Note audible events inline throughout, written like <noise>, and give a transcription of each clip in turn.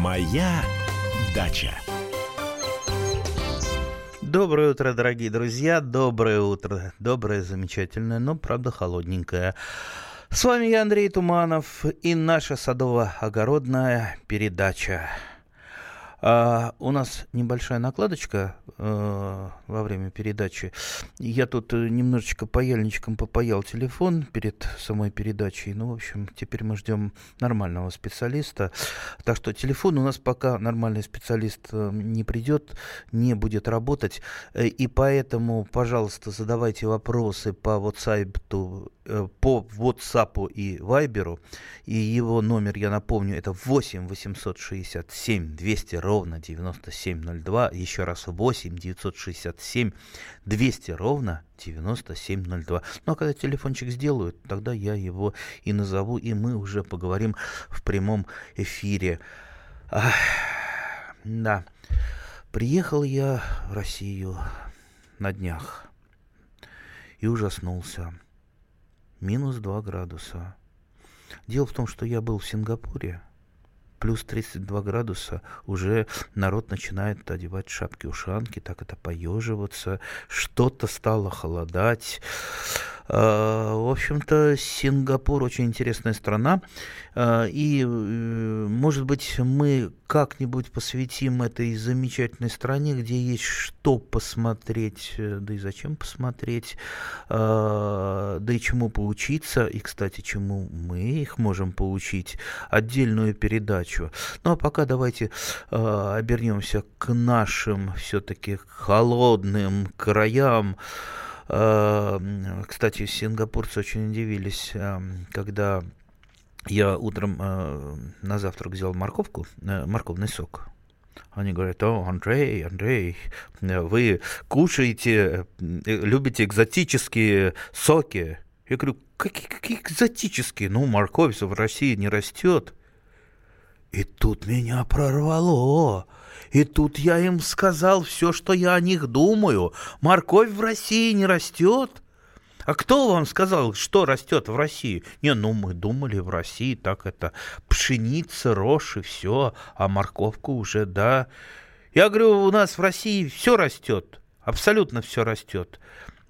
Моя дача. Доброе утро, дорогие друзья. Доброе утро. Доброе, замечательное, но, правда, холодненькое. С вами я, Андрей Туманов, и наша садово-огородная передача. А, у нас небольшая накладочка э, во время передачи. Я тут э, немножечко паяльничком попаял телефон перед самой передачей. Ну, в общем, теперь мы ждем нормального специалиста. Так что телефон у нас пока нормальный специалист э, не придет, не будет работать. Э, и поэтому, пожалуйста, задавайте вопросы по WhatsApp, по WhatsApp и Viber. И его номер, я напомню, это 8 867 200 ровно 9702. Еще раз 8 967 200 ровно 9702. Ну а когда телефончик сделают, тогда я его и назову, и мы уже поговорим в прямом эфире. Ах, да, приехал я в Россию на днях и ужаснулся. Минус 2 градуса. Дело в том, что я был в Сингапуре, плюс 32 градуса, уже народ начинает одевать шапки-ушанки, так это поеживаться, что-то стало холодать. А, в общем-то, Сингапур очень интересная страна, а, и, э, может быть, мы как-нибудь посвятим этой замечательной стране, где есть что посмотреть, э, да и зачем посмотреть, да и чему поучиться, и, кстати, чему мы их можем поучить, отдельную передачу. Ну, а пока давайте обернемся к нашим все-таки холодным краям, кстати, сингапурцы очень удивились, эм, когда я утром э, на завтрак взял морковку, э, морковный сок. Они говорят, о, Андрей, Андрей, вы кушаете, э, любите экзотические соки. Я говорю, какие, какие экзотические? Ну, морковь в России не растет. И тут меня прорвало. И тут я им сказал все, что я о них думаю. Морковь в России не растет. А кто вам сказал, что растет в России? Не, ну мы думали в России, так это пшеница, рожь и все, а морковку уже, да. Я говорю, у нас в России все растет, абсолютно все растет.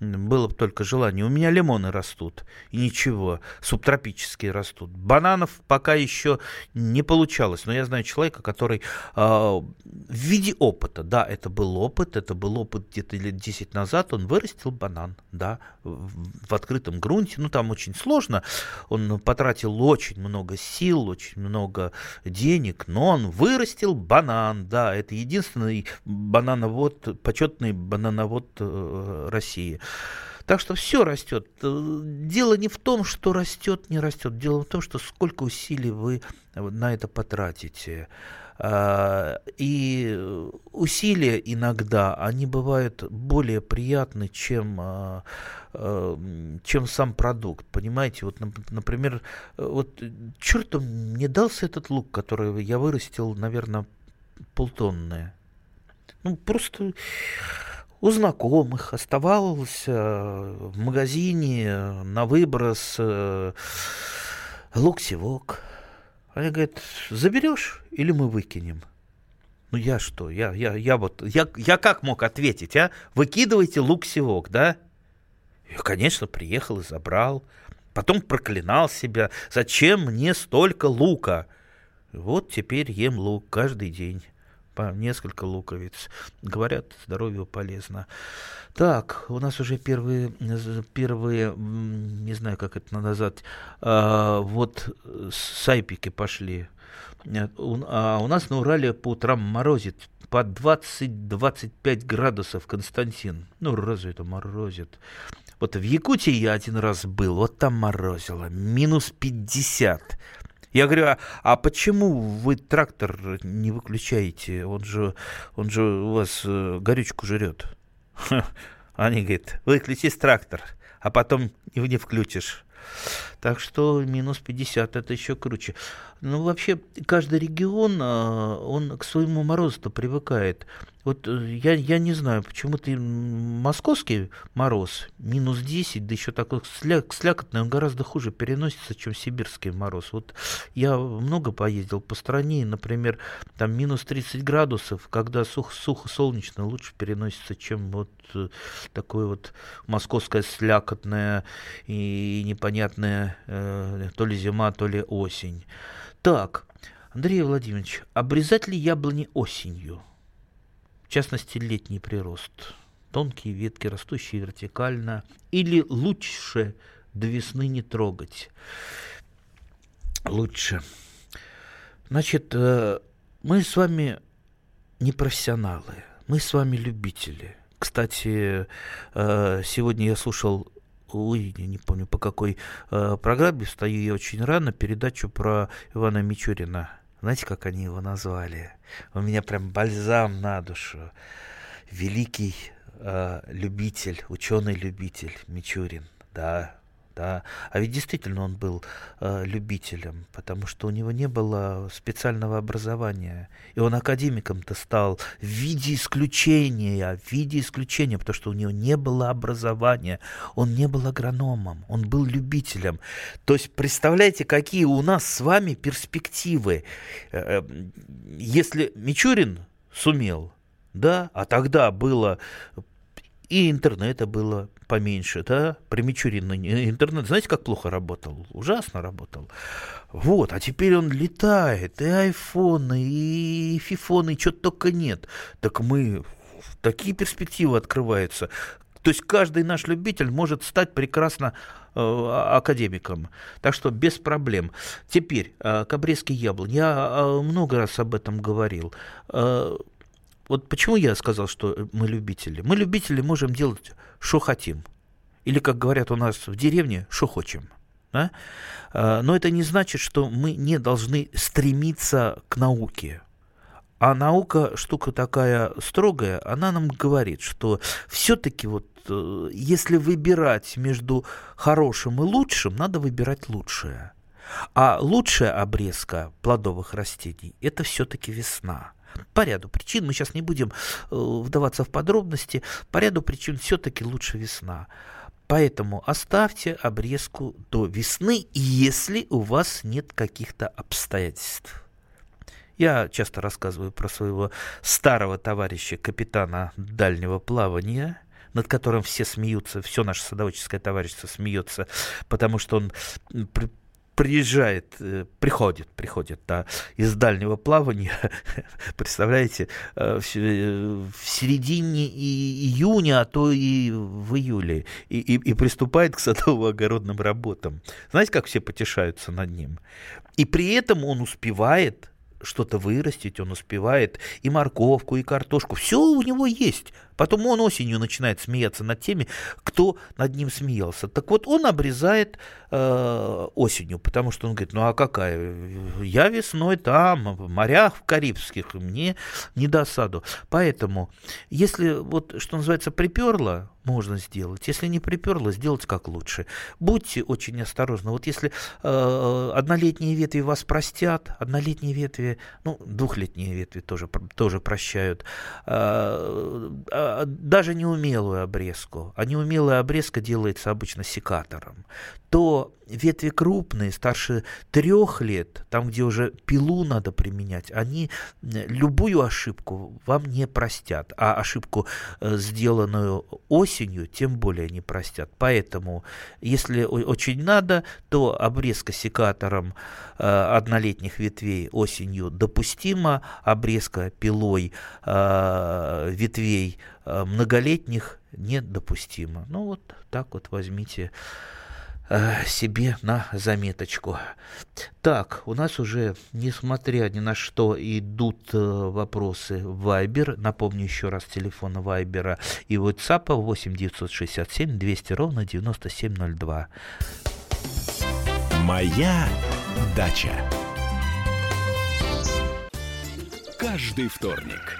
Было бы только желание. У меня лимоны растут, и ничего, субтропические растут. Бананов пока еще не получалось, но я знаю человека, который э, в виде опыта, да, это был опыт, это был опыт где-то лет 10 назад, он вырастил банан, да, в, открытом грунте, ну там очень сложно, он потратил очень много сил, очень много денег, но он вырастил банан, да, это единственный банановод, почетный банановод э, России. Так что все растет. Дело не в том, что растет, не растет. Дело в том, что сколько усилий вы на это потратите. А, и усилия иногда, они бывают более приятны, чем, а, а, чем сам продукт. Понимаете, вот, например, вот чертом не дался этот лук, который я вырастил, наверное, полтонны. Ну, просто у знакомых, оставался в магазине на выброс э, лук-севок. Они говорят, заберешь или мы выкинем? Ну я что, я, я, я вот, я, я как мог ответить, а? Выкидывайте лук-севок, да? Я, конечно, приехал и забрал. Потом проклинал себя, зачем мне столько лука? Вот теперь ем лук каждый день по несколько луковиц. Говорят, здоровью полезно. Так, у нас уже первые, первые, не знаю, как это назад, а, вот сайпики пошли. А у нас на Урале по утрам морозит по 20-25 градусов, Константин. Ну, разве это морозит? Вот в Якутии я один раз был, вот там морозило, минус 50. Я говорю, а, а почему вы трактор не выключаете? Он же, он же у вас э, горючку жрет. <laughs> Они говорят, выключись трактор, а потом не включишь. Так что минус 50 это еще круче. Ну, вообще, каждый регион, а, он к своему морозу-то привыкает. Вот э, я, я не знаю, почему-то московский мороз, минус 10, да еще такой сля, слякотный, он гораздо хуже переносится, чем сибирский мороз. Вот я много поездил по стране, например, там минус 30 градусов, когда сухо, сухо солнечно, лучше переносится, чем вот э, такое вот московское слякотное и непонятное э, то ли зима, то ли осень. Так, Андрей Владимирович, обрезать ли яблони осенью? В частности, летний прирост. Тонкие ветки, растущие вертикально. Или лучше до весны не трогать? Лучше. Значит, э, мы с вами не профессионалы, мы с вами любители. Кстати, э, сегодня я слушал ой, я не помню по какой э, программе, встаю я очень рано, передачу про Ивана Мичурина. Знаете, как они его назвали? У меня прям бальзам на душу. Великий э, любитель, ученый-любитель Мичурин, да, да. А ведь действительно он был э, любителем, потому что у него не было специального образования. И он академиком-то стал в виде исключения, в виде исключения, потому что у него не было образования, он не был агрономом, он был любителем. То есть представляете, какие у нас с вами перспективы. Э, э если Мичурин сумел, да, а тогда было и интернета было поменьше, да, при Мичурине интернет, знаете, как плохо работал? Ужасно работал. Вот, а теперь он летает, и айфоны, и фифоны, чего только нет. Так мы, такие перспективы открываются. То есть каждый наш любитель может стать прекрасно э, академиком. Так что без проблем. Теперь, э, Кабрецкий яблонь. Я э, много раз об этом говорил. Э, вот почему я сказал, что мы любители? Мы любители можем делать, что хотим. Или, как говорят у нас в деревне, что хочем. Да? А, но это не значит, что мы не должны стремиться к науке. А наука штука такая строгая, она нам говорит, что все-таки вот э, если выбирать между хорошим и лучшим, надо выбирать лучшее. А лучшая обрезка плодовых растений – это все-таки весна по ряду причин, мы сейчас не будем э, вдаваться в подробности, по ряду причин все-таки лучше весна. Поэтому оставьте обрезку до весны, если у вас нет каких-то обстоятельств. Я часто рассказываю про своего старого товарища, капитана дальнего плавания, над которым все смеются, все наше садоводческое товарищество смеется, потому что он приезжает, э, приходит, приходит да, из дальнего плавания, <laughs> представляете, э, э, в середине июня, а то и в июле, и, и, и приступает к садово-огородным работам. Знаете, как все потешаются над ним? И при этом он успевает что-то вырастить, он успевает и морковку, и картошку. Все у него есть. Потом он осенью начинает смеяться над теми, кто над ним смеялся. Так вот, он обрезает э, осенью, потому что он говорит, ну а какая? Я весной там, в морях в Карибских, мне не досаду. Поэтому, если вот, что называется, приперло, можно сделать. Если не приперло, сделать как лучше. Будьте очень осторожны. Вот если э, однолетние ветви вас простят, однолетние ветви, ну, двухлетние ветви тоже, тоже прощают, э, даже неумелую обрезку, а неумелая обрезка делается обычно секатором, то ветви крупные, старше трех лет, там, где уже пилу надо применять, они любую ошибку вам не простят, а ошибку, э, сделанную осенью, тем более не простят. Поэтому, если очень надо, то обрезка секатором э, однолетних ветвей осенью допустима, обрезка пилой э, ветвей многолетних недопустима. Ну вот так вот возьмите себе на заметочку. Так, у нас уже, несмотря ни на что, идут э, вопросы в Viber. Напомню еще раз телефон Вайбера и WhatsApp 8 967 200 ровно 9702. Моя дача. Каждый вторник –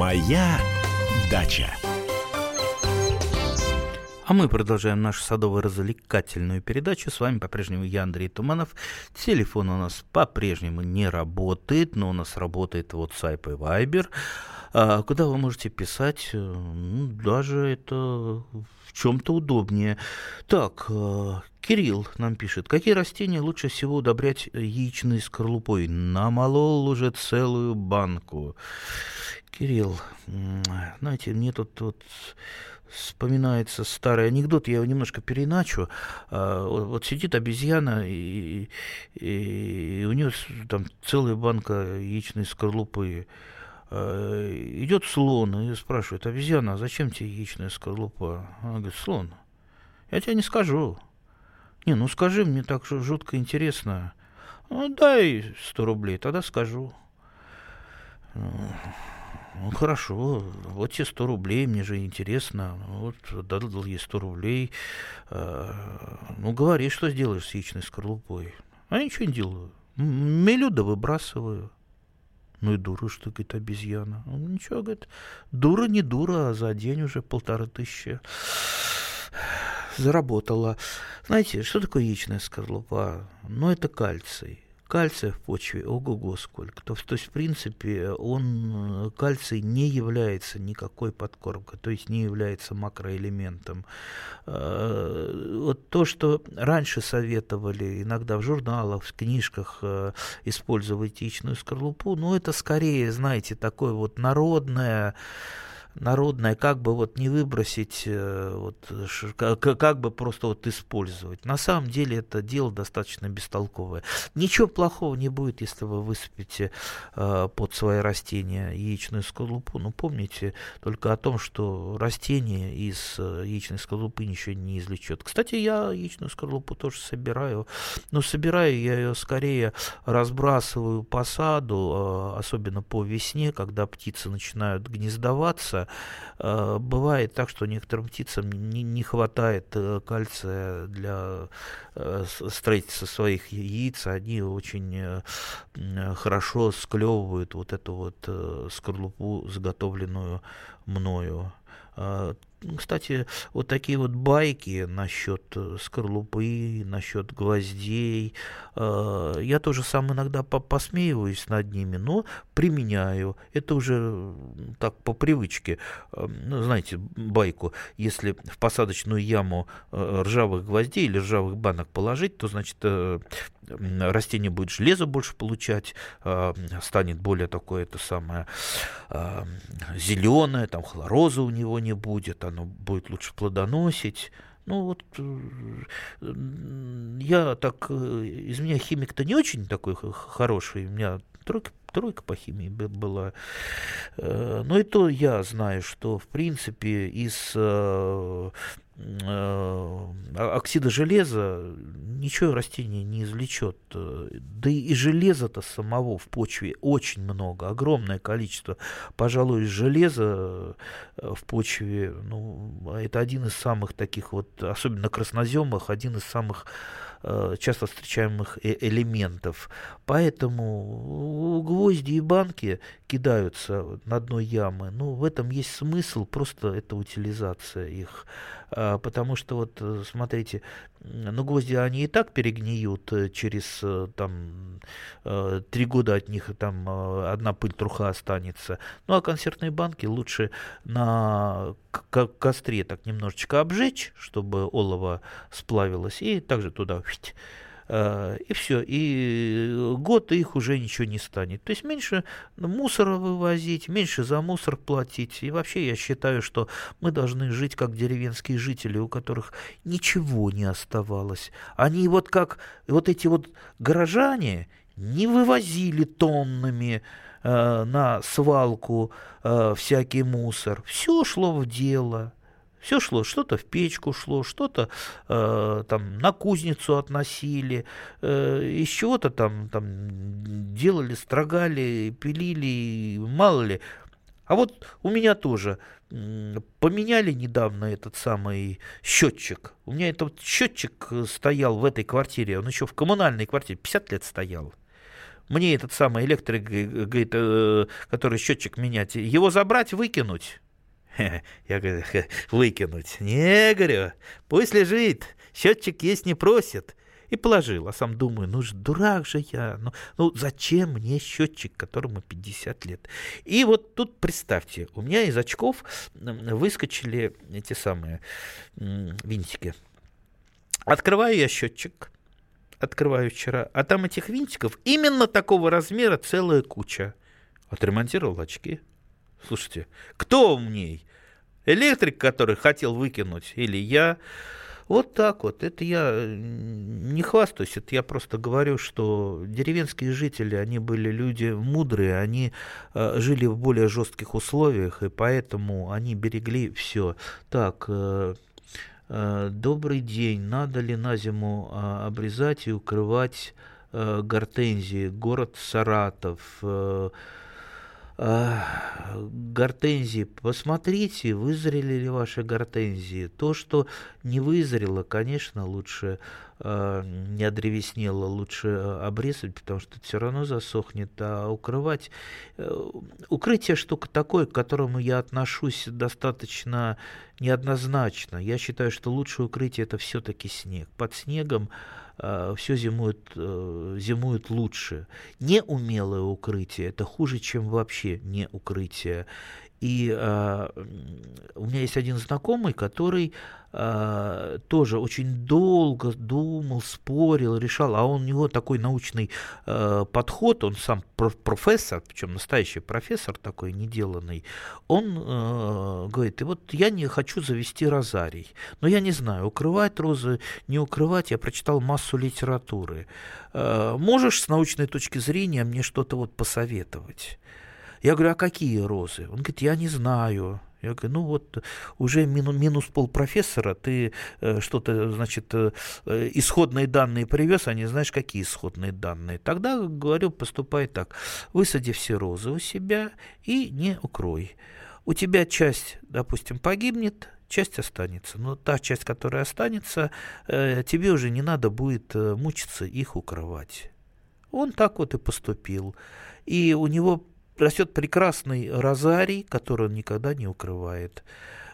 Моя дача. А мы продолжаем нашу садово-развлекательную передачу. С вами по-прежнему я, Андрей Туманов. Телефон у нас по-прежнему не работает, но у нас работает WhatsApp и Viber. А, куда вы можете писать? Ну, даже это в чем-то удобнее. Так, э, Кирилл нам пишет, какие растения лучше всего удобрять яичной скорлупой? Намолол уже целую банку. Кирилл, знаете, мне тут вот вспоминается старый анекдот, я его немножко переначу. А, вот сидит обезьяна, и, и, и у нее там целая банка яичной скорлупы. А, идет слон и спрашивает, обезьяна, а зачем тебе яичная скорлупа? Она говорит, слон, я тебе не скажу. Не, ну скажи, мне так жутко интересно. Ну, дай 100 рублей, тогда скажу. Ну, хорошо, вот тебе 100 рублей, мне же интересно. Вот, дал ей 100 рублей. Э, ну, говори, что сделаешь с яичной скорлупой. А я ничего не делаю. Мелю да выбрасываю. Ну и дура, что, говорит, обезьяна. Ну, ничего, говорит, дура не дура, а за день уже полторы тысячи заработала. Знаете, что такое яичная скорлупа? Ну, это кальций кальция в почве, ого-го сколько. То, то есть, в принципе, он, э, кальций не является никакой подкормкой, то есть не является макроэлементом. Э, вот то, что раньше советовали, иногда в журналах, в книжках э, использовать яичную скорлупу, ну, это скорее, знаете, такое вот народное, народное, как бы вот не выбросить, э, вот, как, бы просто вот использовать. На самом деле это дело достаточно бестолковое. Ничего плохого не будет, если вы высыпете э, под свои растения яичную скорлупу. Но помните только о том, что растение из э, яичной скорлупы ничего не извлечет. Кстати, я яичную скорлупу тоже собираю, но собираю я ее скорее разбрасываю по саду, особенно по весне, когда птицы начинают гнездоваться, Э, бывает так, что некоторым птицам не, не хватает э, кальция для э, строительства своих яиц, они очень хорошо склевывают вот эту вот скорлупу, заготовленную мною. Кстати, вот такие вот байки насчет э, скорлупы, насчет гвоздей, э, я тоже сам иногда посмеиваюсь над ними, но применяю. Это уже так по привычке. Э, ну, знаете, байку, если в посадочную яму ржавых гвоздей или ржавых банок положить, то, значит, растение будет железо больше получать, станет более такое это самое зеленое, там хлороза у него не будет, оно будет лучше плодоносить. Ну вот э, я так, э, из меня химик-то не очень такой хороший, у меня тройка, тройка по химии была. Э, но и то я знаю, что в принципе из оксида железа ничего растение не извлечет. Да и железа-то самого в почве очень много, огромное количество. Пожалуй, железа э, в почве, ну, это один из самых таких вот, особенно красноземах, один из самых Э, часто встречаемых э, элементов. Поэтому гвозди и банки кидаются на дно ямы. Ну, в этом есть смысл, просто это утилизация их. А, потому что вот, э, смотрите, ну, гвозди, они и так перегниют через там три года от них там одна пыль труха останется. Ну, а консервные банки лучше на костре так немножечко обжечь, чтобы олово сплавилось, и также туда Э, и все. И год их уже ничего не станет. То есть меньше мусора вывозить, меньше за мусор платить. И вообще я считаю, что мы должны жить как деревенские жители, у которых ничего не оставалось. Они вот как вот эти вот горожане не вывозили тоннами э, на свалку э, всякий мусор. Все шло в дело. Все шло, что-то в печку шло, что-то э, там на кузницу относили, э, из чего-то там, там делали, строгали, пилили, мало ли. А вот у меня тоже поменяли недавно этот самый счетчик. У меня этот счетчик стоял в этой квартире, он еще в коммунальной квартире, 50 лет стоял. Мне этот самый электрик э, который счетчик менять, его забрать, выкинуть. <laughs> Я говорю, <laughs> выкинуть. Не, говорю, пусть лежит, счетчик есть не просит. И положил, а сам думаю, ну ж дурак же я, ну, ну зачем мне счетчик, которому 50 лет? И вот тут представьте, у меня из очков выскочили эти самые винтики. Открываю я счетчик, открываю вчера, а там этих винтиков именно такого размера целая куча. Отремонтировал очки. Слушайте, кто умней? Электрик, который хотел выкинуть, или я? Вот так вот. Это я не хвастаюсь, это я просто говорю, что деревенские жители, они были люди мудрые, они э, жили в более жестких условиях, и поэтому они берегли все. Так, э, э, добрый день. Надо ли на зиму э, обрезать и укрывать э, гортензии? Город Саратов. Э, гортензии, посмотрите, вызрели ли ваши гортензии. То, что не вызрело, конечно, лучше э, не одревеснело, лучше э, обрезать, потому что все равно засохнет, а укрывать... Э, укрытие штука такое, к которому я отношусь достаточно неоднозначно. Я считаю, что лучшее укрытие это все-таки снег. Под снегом Э, все зимует, э, зимует лучше. Неумелое укрытие – это хуже, чем вообще не укрытие. И э, у меня есть один знакомый, который э, тоже очень долго думал, спорил, решал, а он, у него такой научный э, подход, он сам профессор, причем настоящий профессор такой неделанный, он э, говорит, и вот я не хочу завести розарий, но я не знаю, укрывать розы, не укрывать, я прочитал массу литературы. Э, можешь с научной точки зрения мне что-то вот посоветовать? Я говорю, а какие розы? Он говорит, я не знаю. Я говорю, ну вот уже минус, минус полпрофессора, ты э, что-то, значит, э, исходные данные привез, а не знаешь, какие исходные данные. Тогда, говорю, поступай так. Высади все розы у себя и не укрой. У тебя часть, допустим, погибнет, часть останется. Но та часть, которая останется, э, тебе уже не надо будет э, мучиться их укрывать. Он так вот и поступил. И у него растет прекрасный розарий, который он никогда не укрывает.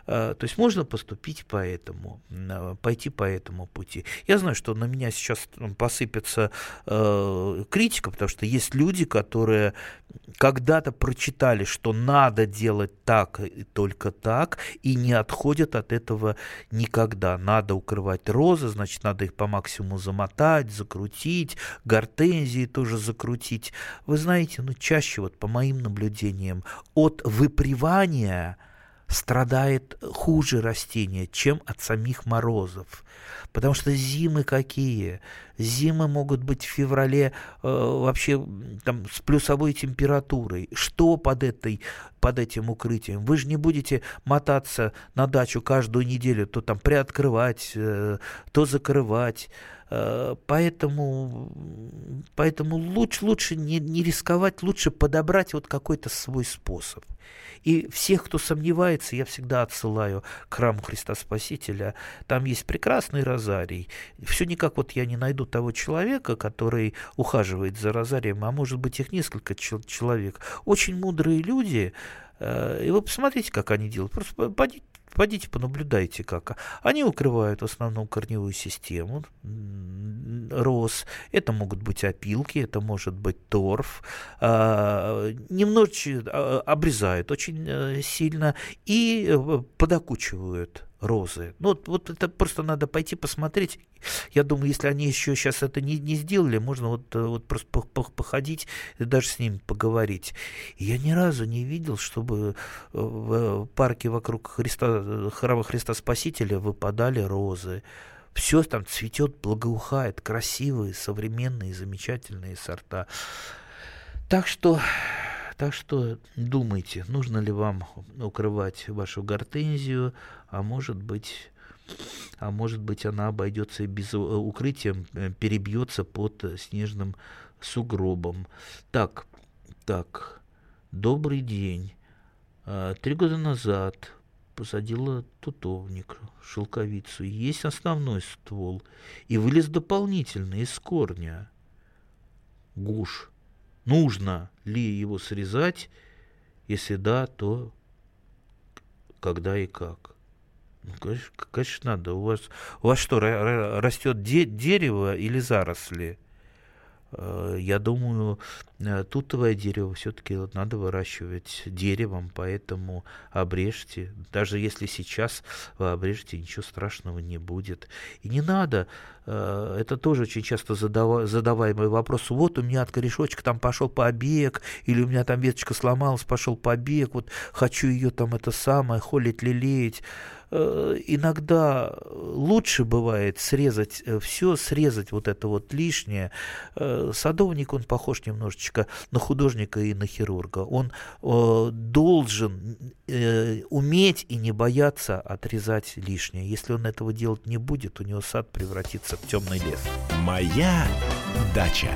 А, то есть можно поступить по этому, а, пойти по этому пути. Я знаю, что на меня сейчас посыпется э, критика, потому что есть люди, которые когда-то прочитали, что надо делать так и только так, и не отходят от этого никогда. Надо укрывать розы, значит, надо их по максимуму замотать, закрутить, гортензии тоже закрутить. Вы знаете, ну, чаще вот по моим наблюдениям от выпривания – страдает хуже растение, чем от самих морозов. Потому что зимы какие? Зимы могут быть в феврале э, вообще там, с плюсовой температурой. Что под, этой, под этим укрытием? Вы же не будете мотаться на дачу каждую неделю, то там приоткрывать, э, то закрывать. Э, поэтому, поэтому лучше, лучше не, не рисковать, лучше подобрать вот какой-то свой способ. И всех, кто сомневается, я всегда отсылаю к храму Христа Спасителя. Там есть прекрасный розарий. Все никак вот я не найду того человека, который ухаживает за розарием, а может быть их несколько человек. Очень мудрые люди, э, и вы посмотрите, как они делают. Просто пойдите, понаблюдайте, как. Они укрывают в основном корневую систему роз. Это могут быть опилки, это может быть торф. А, немножечко а, обрезают очень э, сильно и э, подокучивают розы. Ну, вот, вот это просто надо пойти посмотреть. Я думаю, если они еще сейчас это не, не сделали, можно вот, э, вот просто походить и даже с ними поговорить. Я ни разу не видел, чтобы э, в парке вокруг Христа, храма Христа Спасителя выпадали розы. Все там цветет, благоухает, красивые, современные, замечательные сорта. Так что так что думайте, нужно ли вам укрывать вашу гортензию, а может быть а может быть она обойдется без э, укрытия, э, перебьется под снежным сугробом. Так, так, добрый день. А, три года назад посадила тутовник, шелковицу. Есть основной ствол, и вылез дополнительный из корня. Гуш. Нужно ли его срезать? Если да, то когда и как? Ну, конечно, конечно, надо. У вас, у вас что, растет де- дерево или заросли? Э, я думаю, э, тутовое дерево все-таки надо выращивать деревом, поэтому обрежьте. Даже если сейчас вы обрежете, ничего страшного не будет. И не надо, э, это тоже очень часто задаваемый вопрос. Вот у меня от корешочка там пошел побег, или у меня там веточка сломалась, пошел побег, вот хочу ее там это самое, холить, лелеять. Э, иногда лучше бывает срезать э, все, срезать вот это вот лишнее. Э, садовник, он похож немножечко на художника и на хирурга. Он должен уметь и не бояться отрезать лишнее. Если он этого делать не будет, у него сад превратится в темный лес. Моя дача.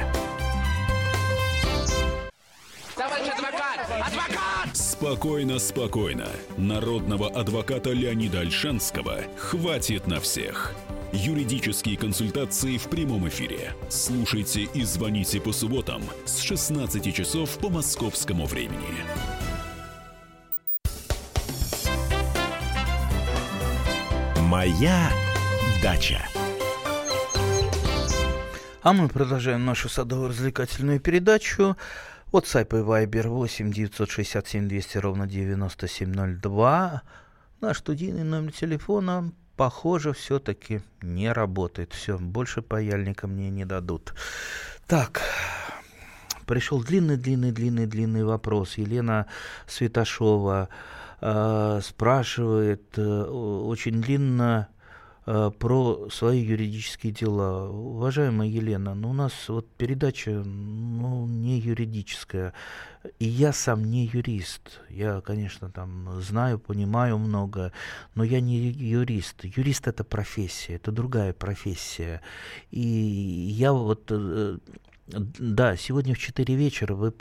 Спокойно, спокойно. Народного адвоката Леонида Альшанского хватит на всех. Юридические консультации в прямом эфире. Слушайте и звоните по субботам с 16 часов по московскому времени. Моя дача. А мы продолжаем нашу садово-развлекательную передачу. WhatsApp и Viber 8 967 200 ровно 9702. Наш студийный номер телефона, похоже, все-таки не работает. Все, больше паяльника мне не дадут. Так, пришел длинный-длинный-длинный-длинный вопрос. Елена Светошова э, спрашивает э, очень длинно про свои юридические дела. Уважаемая Елена, ну у нас вот передача ну, не юридическая, и я сам не юрист. Я, конечно, там знаю, понимаю много, но я не юрист. Юрист это профессия, это другая профессия. И я вот э, да, сегодня в 4 вечера вы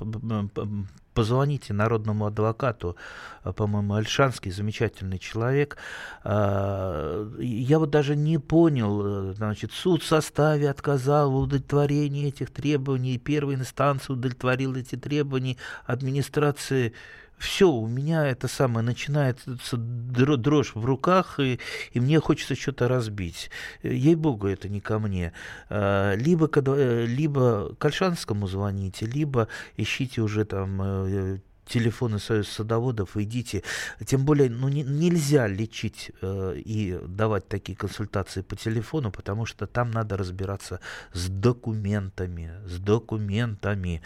позвоните народному адвокату, а, по-моему, Альшанский, замечательный человек. А, я вот даже не понял, э, значит, суд в составе отказал в удовлетворении этих требований, первая инстанция удовлетворила эти требования администрации все, у меня это самое начинается дрожь в руках, и, и мне хочется что-то разбить. Ей-богу, это не ко мне. А, либо, э, либо к Альшанскому звоните, либо ищите уже там э, телефоны Союз садоводов, идите. Тем более, ну, не, нельзя лечить э, и давать такие консультации по телефону, потому что там надо разбираться с документами, с документами.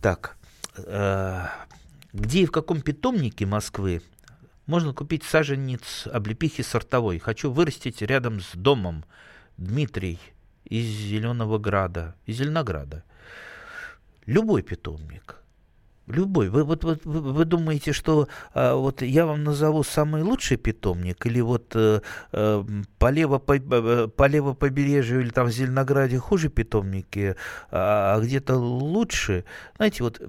Так, э, где и в каком питомнике Москвы можно купить саженец облепихи сортовой? Хочу вырастить рядом с домом. Дмитрий из Зеленого Града, из Зеленограда. Любой питомник. Любой. Вы, вот, вот, вы, вы думаете, что а, вот я вам назову самый лучший питомник, или вот а, а, по, лево, по, по лево побережью или там в Зеленограде хуже питомники, а, а где-то лучше? Знаете, вот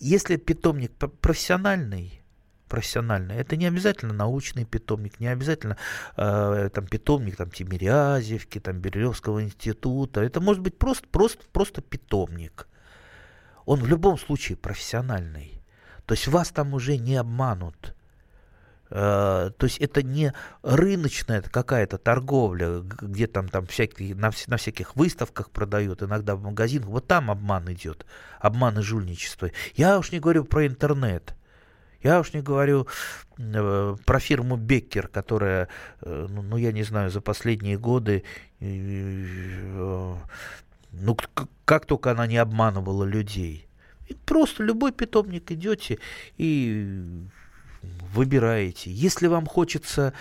если питомник профессиональный, профессиональный. Это не обязательно научный питомник, не обязательно э, там питомник там Тимирязевки, там Бирюлевского института. Это может быть просто, просто, просто питомник. Он в любом случае профессиональный. То есть вас там уже не обманут. Э, то есть это не рыночная какая-то торговля, где там, там всякие, на, на всяких выставках продают, иногда в магазинах. Вот там обман идет, обман и жульничество. Я уж не говорю про интернет. Я уж не говорю э, про фирму Беккер, которая, э, ну, ну, я не знаю, за последние годы, э, ну, как только она не обманывала людей. И просто любой питомник идете и выбираете. Если вам хочется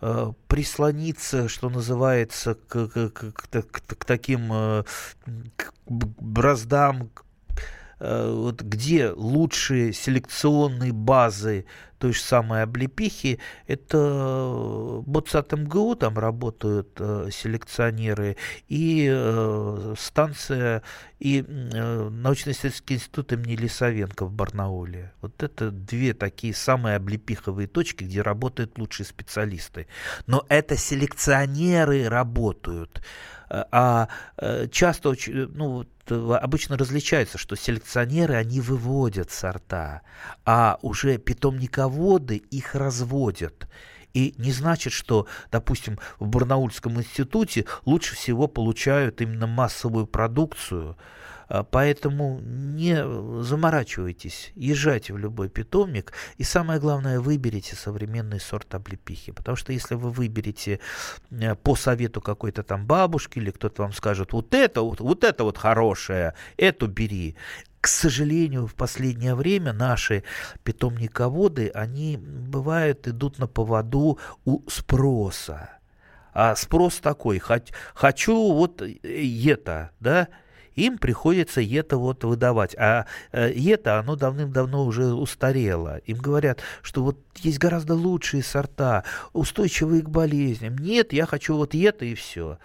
э, прислониться, что называется, к, к, к, к, к таким э, к браздам, Э, вот где лучшие селекционные базы той же самой облепихи, это Боцат МГУ, там работают э, селекционеры, и э, станция, и э, научно-исследовательский институт имени Лисовенко в Барнауле. Вот это две такие самые облепиховые точки, где работают лучшие специалисты. Но это селекционеры работают. А э, часто, ну, обычно различается, что селекционеры, они выводят сорта, а уже питомниководы их разводят. И не значит, что, допустим, в Барнаульском институте лучше всего получают именно массовую продукцию, поэтому не заморачивайтесь, езжайте в любой питомник, и самое главное, выберите современный сорт облепихи, потому что если вы выберете э, по совету какой-то там бабушки, или кто-то вам скажет, вот это вот, вот это вот хорошее, эту бери, к сожалению, в последнее время наши питомниководы, они бывают идут на поводу у спроса. А спрос такой, хочу вот это, да, им приходится это вот выдавать. А это, э, оно давным-давно уже устарело. Им говорят, что вот есть гораздо лучшие сорта, устойчивые к болезням. Нет, я хочу вот это и все.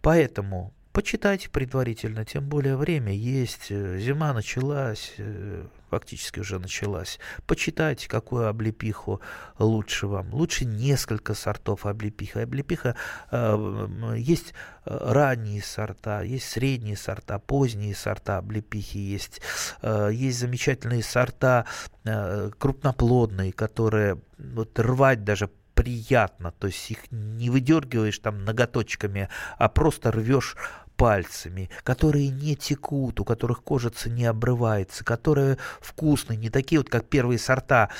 Поэтому почитайте предварительно, тем более время есть, э, зима началась, э, фактически уже началась. Почитайте, какую облепиху лучше вам. Лучше несколько сортов облепиха. Облепиха э, есть ранние сорта, есть средние сорта, поздние сорта облепихи есть. Э, есть замечательные сорта э, крупноплодные, которые вот рвать даже приятно, то есть их не выдергиваешь там ноготочками, а просто рвешь пальцами, которые не текут, у которых кожица не обрывается, которые вкусные, не такие вот, как первые сорта,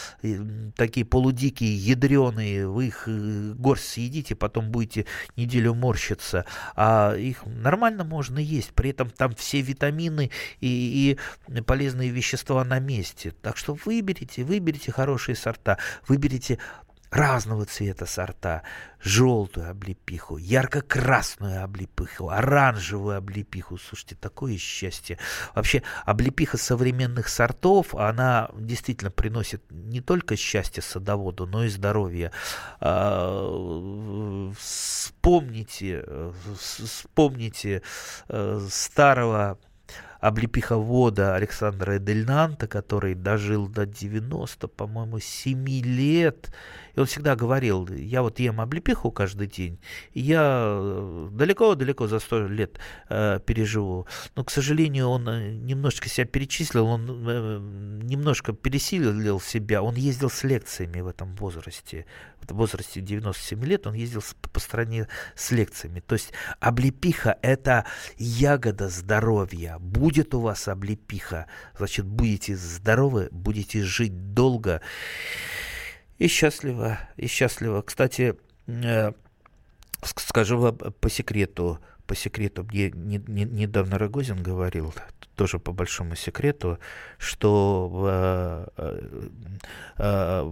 такие полудикие, ядреные, вы их э, горсть съедите, потом будете неделю морщиться, а их нормально можно есть, при этом там все витамины и, и полезные вещества на месте. Так что выберите, выберите хорошие сорта, выберите разного цвета сорта, желтую облепиху, ярко-красную облепиху, оранжевую облепиху. Слушайте, такое счастье. Вообще, облепиха современных сортов, она действительно приносит не только счастье садоводу, но и здоровье. А, вспомните, вспомните э, старого облепиховода Александра Эдельнанта, который дожил до 90, по-моему, 7 лет. И он всегда говорил, я вот ем облепиху каждый день, я далеко-далеко за 100 лет э, переживу. Но, к сожалению, он э, немножечко себя перечислил, он э, немножко пересилил себя. Он ездил с лекциями в этом возрасте. В возрасте 97 лет он ездил по стране с лекциями. То есть облепиха – это ягода здоровья. Будет у вас облепиха, значит, будете здоровы, будете жить долго и счастливо, и счастливо. Кстати, э, скажу вам по секрету, по секрету, мне не, не, недавно Рогозин говорил, тоже по большому секрету, что в, э, э,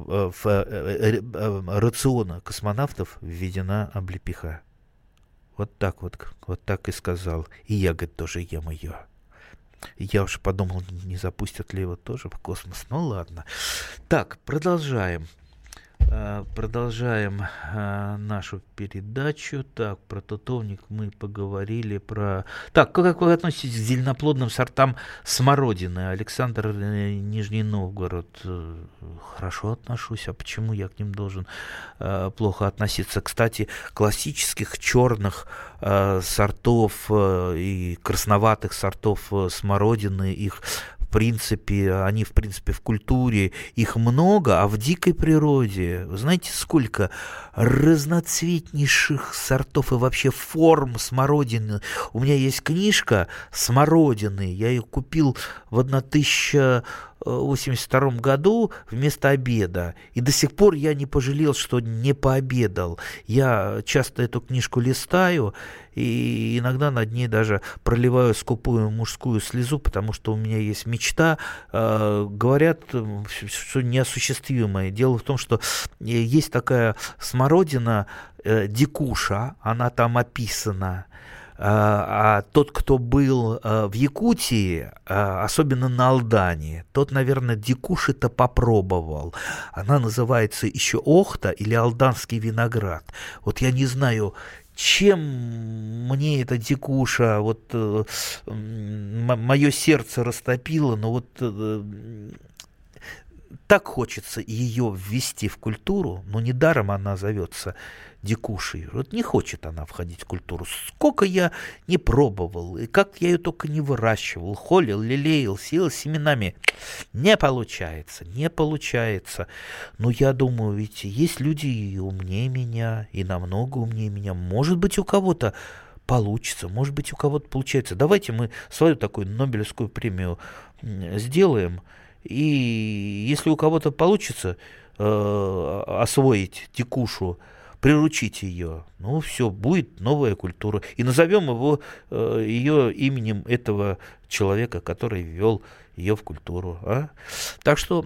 в, рациона космонавтов введена облепиха. Вот так вот, вот так и сказал. И я, говорит, тоже ем ее. Я уж подумал, не запустят ли его тоже в космос. Ну ладно. Так, продолжаем. Э, продолжаем э, нашу передачу. Так, про тутовник мы поговорили. Про... Так, как вы относитесь к зеленоплодным сортам смородины? Александр э, Нижний Новгород. Хорошо отношусь. А почему я к ним должен плохо относиться? Кстати, классических черных сортов и красноватых сортов смородины, их принципе, они, в принципе, в культуре, их много, а в дикой природе, знаете, сколько разноцветнейших сортов и вообще форм смородины. У меня есть книжка «Смородины», я ее купил в 1000 1982 году вместо обеда. И до сих пор я не пожалел, что не пообедал. Я часто эту книжку листаю, и иногда над ней даже проливаю скупую мужскую слезу, потому что у меня есть мечта. Э, говорят, что неосуществимое. Дело в том, что есть такая смородина, э, дикуша, она там описана. А, а тот, кто был а, в Якутии, а, особенно на Алдане, тот, наверное, дикуши-то попробовал. Она называется еще Охта или Алданский виноград. Вот я не знаю, чем мне эта дикуша, вот э, мое сердце растопило, но вот э, так хочется ее ввести в культуру, но недаром она зовется дикушей. Вот не хочет она входить в культуру. Сколько я не пробовал, и как я ее только не выращивал, холил, лелеял, сеял семенами. Не получается, не получается. Но я думаю, ведь есть люди и умнее меня, и намного умнее меня. Может быть, у кого-то получится, может быть, у кого-то получается. Давайте мы свою такую Нобелевскую премию сделаем. И если у кого-то получится э, освоить текушу, приручить ее. Ну, все, будет новая культура. И назовем его, э, ее именем этого человека, который ввел ее в культуру. А? Так что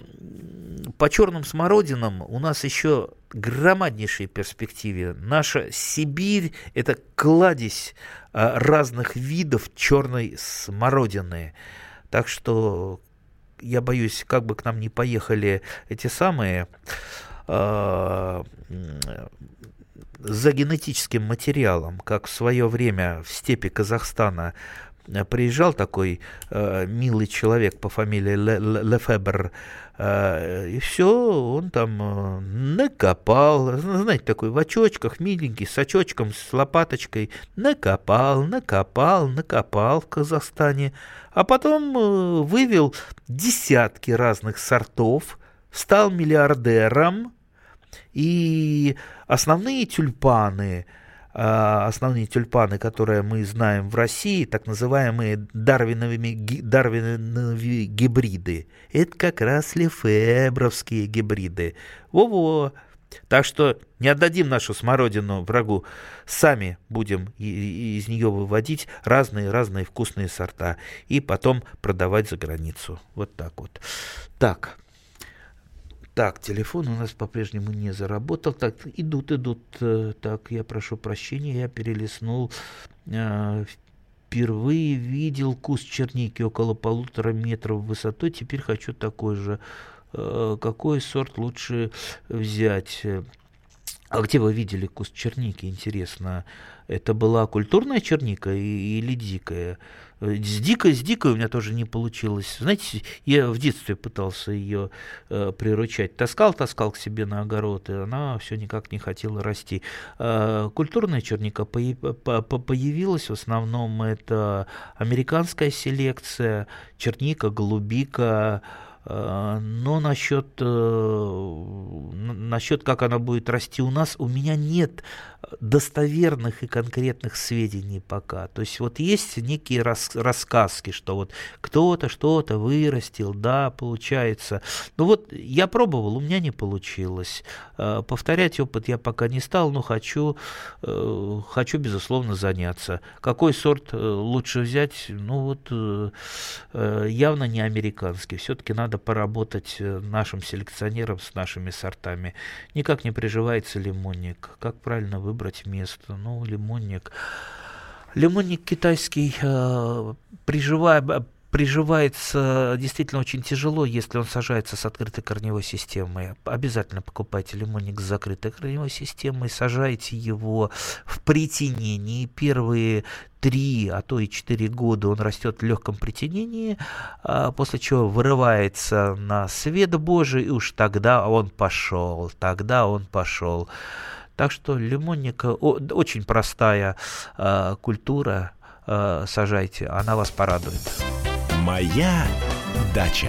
по черным смородинам у нас еще громаднейшие перспективы. Наша Сибирь – это кладезь э, разных видов черной смородины. Так что я боюсь, как бы к нам не поехали эти самые э, за генетическим материалом, как в свое время в степи Казахстана э, приезжал такой э, милый человек по фамилии Лефебр, э, и все, он там э, накопал, знаете, такой в очочках, миленький, с очочком, с лопаточкой, накопал, накопал, накопал в Казахстане, а потом э, вывел десятки разных сортов, стал миллиардером, и основные тюльпаны, а, основные тюльпаны, которые мы знаем в России, так называемые дарвиновыми, дарвиновые гибриды, это как раз лефебровские гибриды. Во-во! Так что не отдадим нашу смородину врагу, сами будем из нее выводить разные-разные вкусные сорта и потом продавать за границу. Вот так вот. Так, так, телефон у нас по-прежнему не заработал. Так, идут, идут. Э, так, я прошу прощения, я перелистнул. Э, впервые видел куст черники около полутора метров высотой. Теперь хочу такой же. Э, какой сорт лучше взять? А где вы видели куст черники, интересно? Это была культурная черника или дикая? С дикой, с дикой у меня тоже не получилось. Знаете, я в детстве пытался ее э, приручать. Таскал, таскал к себе на огород, и она все никак не хотела расти. Э, культурная черника по, по, появилась, в основном это американская селекция, черника, голубика, Э, но насчет, э, насчет, как она будет расти у нас, у меня нет достоверных и конкретных сведений пока. То есть вот есть некие рас, рассказки, что вот кто-то что-то вырастил, да, получается. Но вот я пробовал, у меня не получилось. Э, повторять опыт я пока не стал, но хочу, хочу безусловно, заняться. Какой сорт лучше взять? Ну вот явно не американский. Все-таки надо поработать э, нашим селекционерам с нашими сортами. Никак не приживается лимонник. Как правильно выбрать место? Ну, лимонник. Лимонник китайский э, приживая, приживается действительно очень тяжело, если он сажается с открытой корневой системой. Обязательно покупайте лимонник с закрытой корневой системой, сажайте его в притенении. Первые три, а то и четыре года он растет в легком притенении, а после чего вырывается на свет Божий, и уж тогда он пошел, тогда он пошел. Так что лимонник очень простая э, культура, э, сажайте, она вас порадует. Моя дача.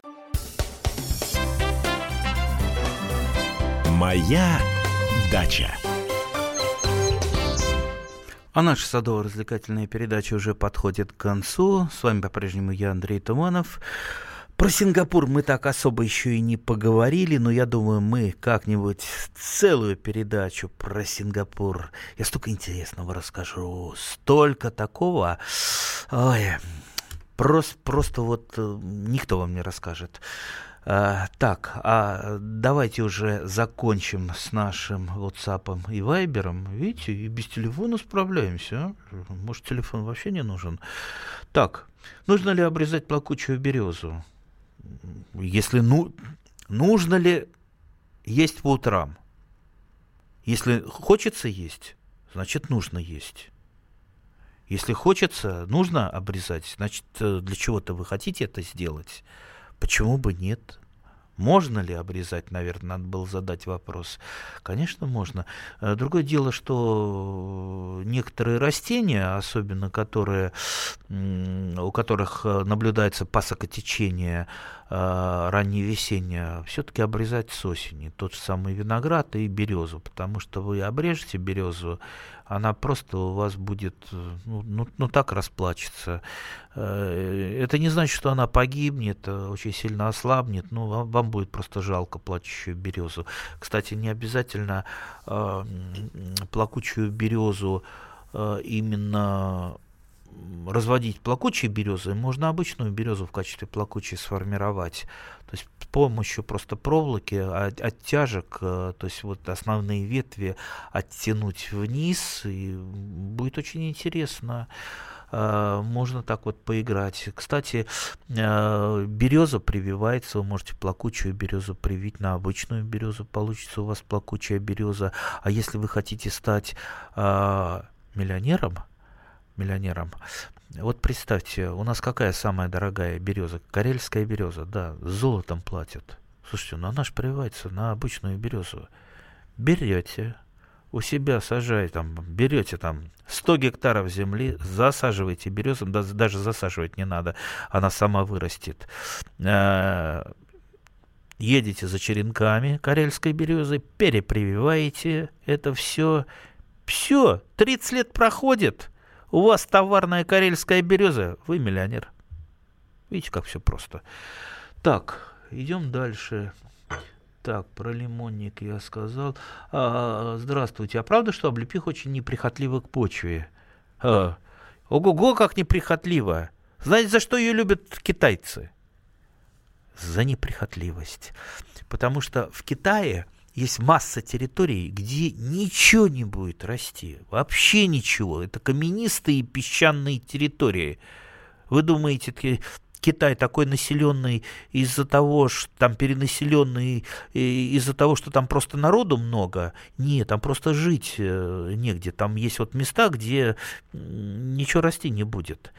Моя дача. А наша садово-развлекательная передача уже подходит к концу. С вами по-прежнему я, Андрей Туманов. Про Сингапур мы так особо еще и не поговорили, но я думаю, мы как-нибудь целую передачу про Сингапур. Я столько интересного расскажу, столько такого. Ой, просто, просто вот э, никто вам не расскажет. А, так, а давайте уже закончим с нашим WhatsApp и Viber. Видите, и без телефона справляемся. А? Может, телефон вообще не нужен? Так, нужно ли обрезать плакучую березу? Если ну, нужно ли есть по утрам? Если хочется есть, значит нужно есть. Если хочется, нужно обрезать, значит э, для чего-то вы хотите это сделать. Почему бы нет? Можно ли обрезать, наверное, надо было задать вопрос. Конечно, можно. Э, другое дело, что некоторые растения, особенно которые, у которых э, наблюдается пасокотечение э, ранневесеннее, все-таки обрезать с осени. Тот же самый виноград и березу, потому что вы обрежете березу, она просто у вас будет, ну, ну, ну так расплачется. Это не значит, что она погибнет, очень сильно ослабнет, но вам, вам будет просто жалко плачущую березу. Кстати, не обязательно э, плакучую березу э, именно разводить плакучие березы, можно обычную березу в качестве плакучей сформировать. То есть с помощью просто проволоки, оттяжек, э, то есть вот основные ветви оттянуть вниз, и будет очень интересно. Э, можно так вот поиграть. Кстати, э, береза прививается, вы можете плакучую березу привить на обычную березу, получится у вас плакучая береза. А если вы хотите стать миллионером, миллионером, вот представьте, у нас какая самая дорогая береза? Карельская береза, да, золотом платят. Слушайте, ну она же прививается на обычную березу. Берете, у себя сажаете, там, берете там 100 гектаров земли, засаживаете березу, даже засаживать не надо, она сама вырастет. Э, едете за черенками карельской березы, перепрививаете это все. Все, 30 лет проходит, у вас товарная карельская береза, вы миллионер. Видите, как все просто. Так, идем дальше. Так, про лимонник я сказал. А, здравствуйте. А правда, что облепих очень неприхотлива к почве? А, ого-го, как неприхотлива. Знаете, за что ее любят китайцы? За неприхотливость. Потому что в Китае есть масса территорий, где ничего не будет расти. Вообще ничего. Это каменистые песчаные территории. Вы думаете, Китай такой населенный из-за того, что там перенаселенный, из-за того, что там просто народу много. Нет, там просто жить э, негде. Там есть вот места, где ничего расти не будет.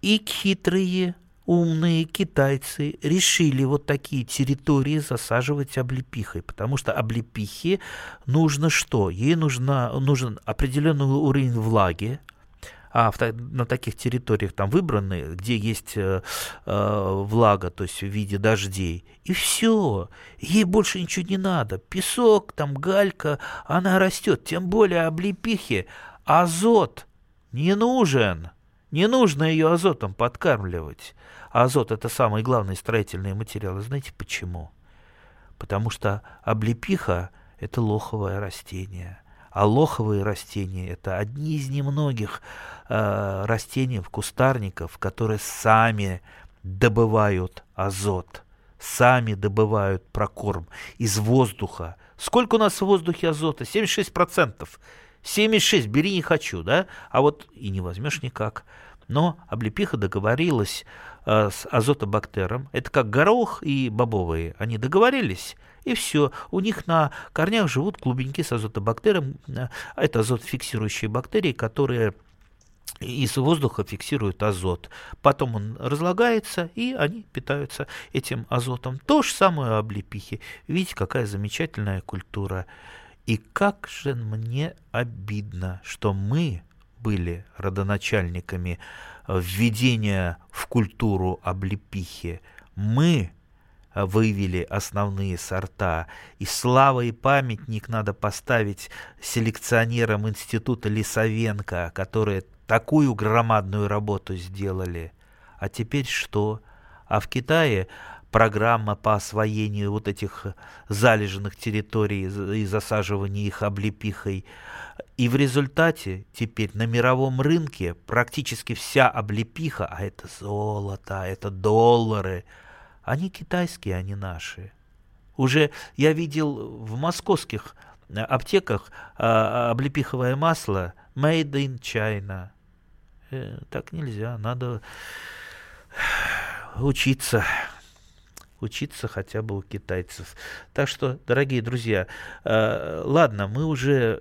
И хитрые, умные китайцы решили вот такие территории засаживать облепихой, потому что облепихе нужно что? Ей нужна, нужен определенный уровень влаги, а в, на таких территориях там выбраны, где есть э, э, влага, то есть в виде дождей, и все, ей больше ничего не надо, песок, там галька, она растет, тем более облепихе азот не нужен, не нужно ее азотом подкармливать. А азот это самый главный строительный материал. Знаете почему? Потому что облепиха это лоховое растение – а лоховые растения – это одни из немногих э, растений, кустарников, которые сами добывают азот, сами добывают прокорм из воздуха. Сколько у нас в воздухе азота? 76%. 76, бери не хочу, да? А вот и не возьмешь никак. Но облепиха договорилась э, с азотобактером. Это как горох и бобовые. Они договорились, и все. У них на корнях живут клубеньки с азотобактером. Это азотфиксирующие бактерии, которые из воздуха фиксируют азот. Потом он разлагается, и они питаются этим азотом. То же самое облепихи. Видите, какая замечательная культура. И как же мне обидно, что мы были родоначальниками введения в культуру облепихи. Мы выявили основные сорта. И слава и памятник надо поставить селекционерам Института Лисовенко, которые такую громадную работу сделали. А теперь что? А в Китае программа по освоению вот этих залеженных территорий и засаживания их облепихой. И в результате теперь на мировом рынке практически вся облепиха, а это золото, а это доллары, они китайские, они наши. Уже я видел в московских аптеках а, облепиховое масло made in China – Э, так нельзя, надо учиться учиться хотя бы у китайцев. Так что, дорогие друзья, э, ладно, мы уже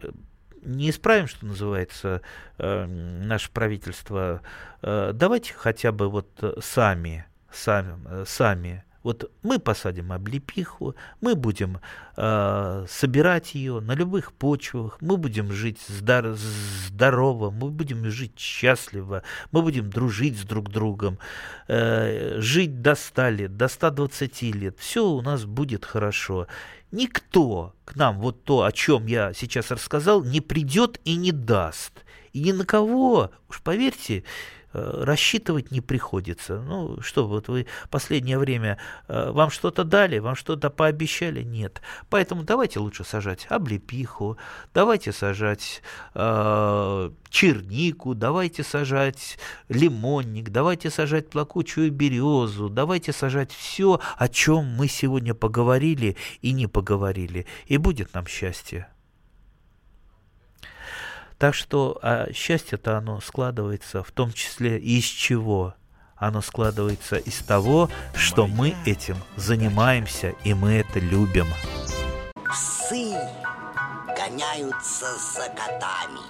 не исправим, что называется, э, наше правительство. Давайте хотя бы вот сами, сами, сами вот мы посадим облепиху, мы будем э, собирать ее на любых почвах, мы будем жить здор- здорово, мы будем жить счастливо, мы будем дружить с друг другом, э, жить до 100 лет, до 120 лет. Все у нас будет хорошо. Никто к нам вот то, о чем я сейчас рассказал, не придет и не даст. И ни на кого, уж поверьте, рассчитывать не приходится. Ну, что, вот вы последнее время, э, вам что-то дали, вам что-то пообещали? Нет. Поэтому давайте лучше сажать облепиху, давайте сажать э, чернику, давайте сажать лимонник, давайте сажать плакучую березу, давайте сажать все, о чем мы сегодня поговорили и не поговорили. И будет нам счастье. Так что а счастье-то оно складывается в том числе из чего? Оно складывается из того, что мы этим занимаемся и мы это любим. Псы гоняются за котами.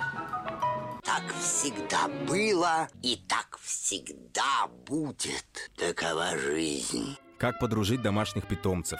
Так всегда было и так всегда будет. Такова жизнь. Как подружить домашних питомцев,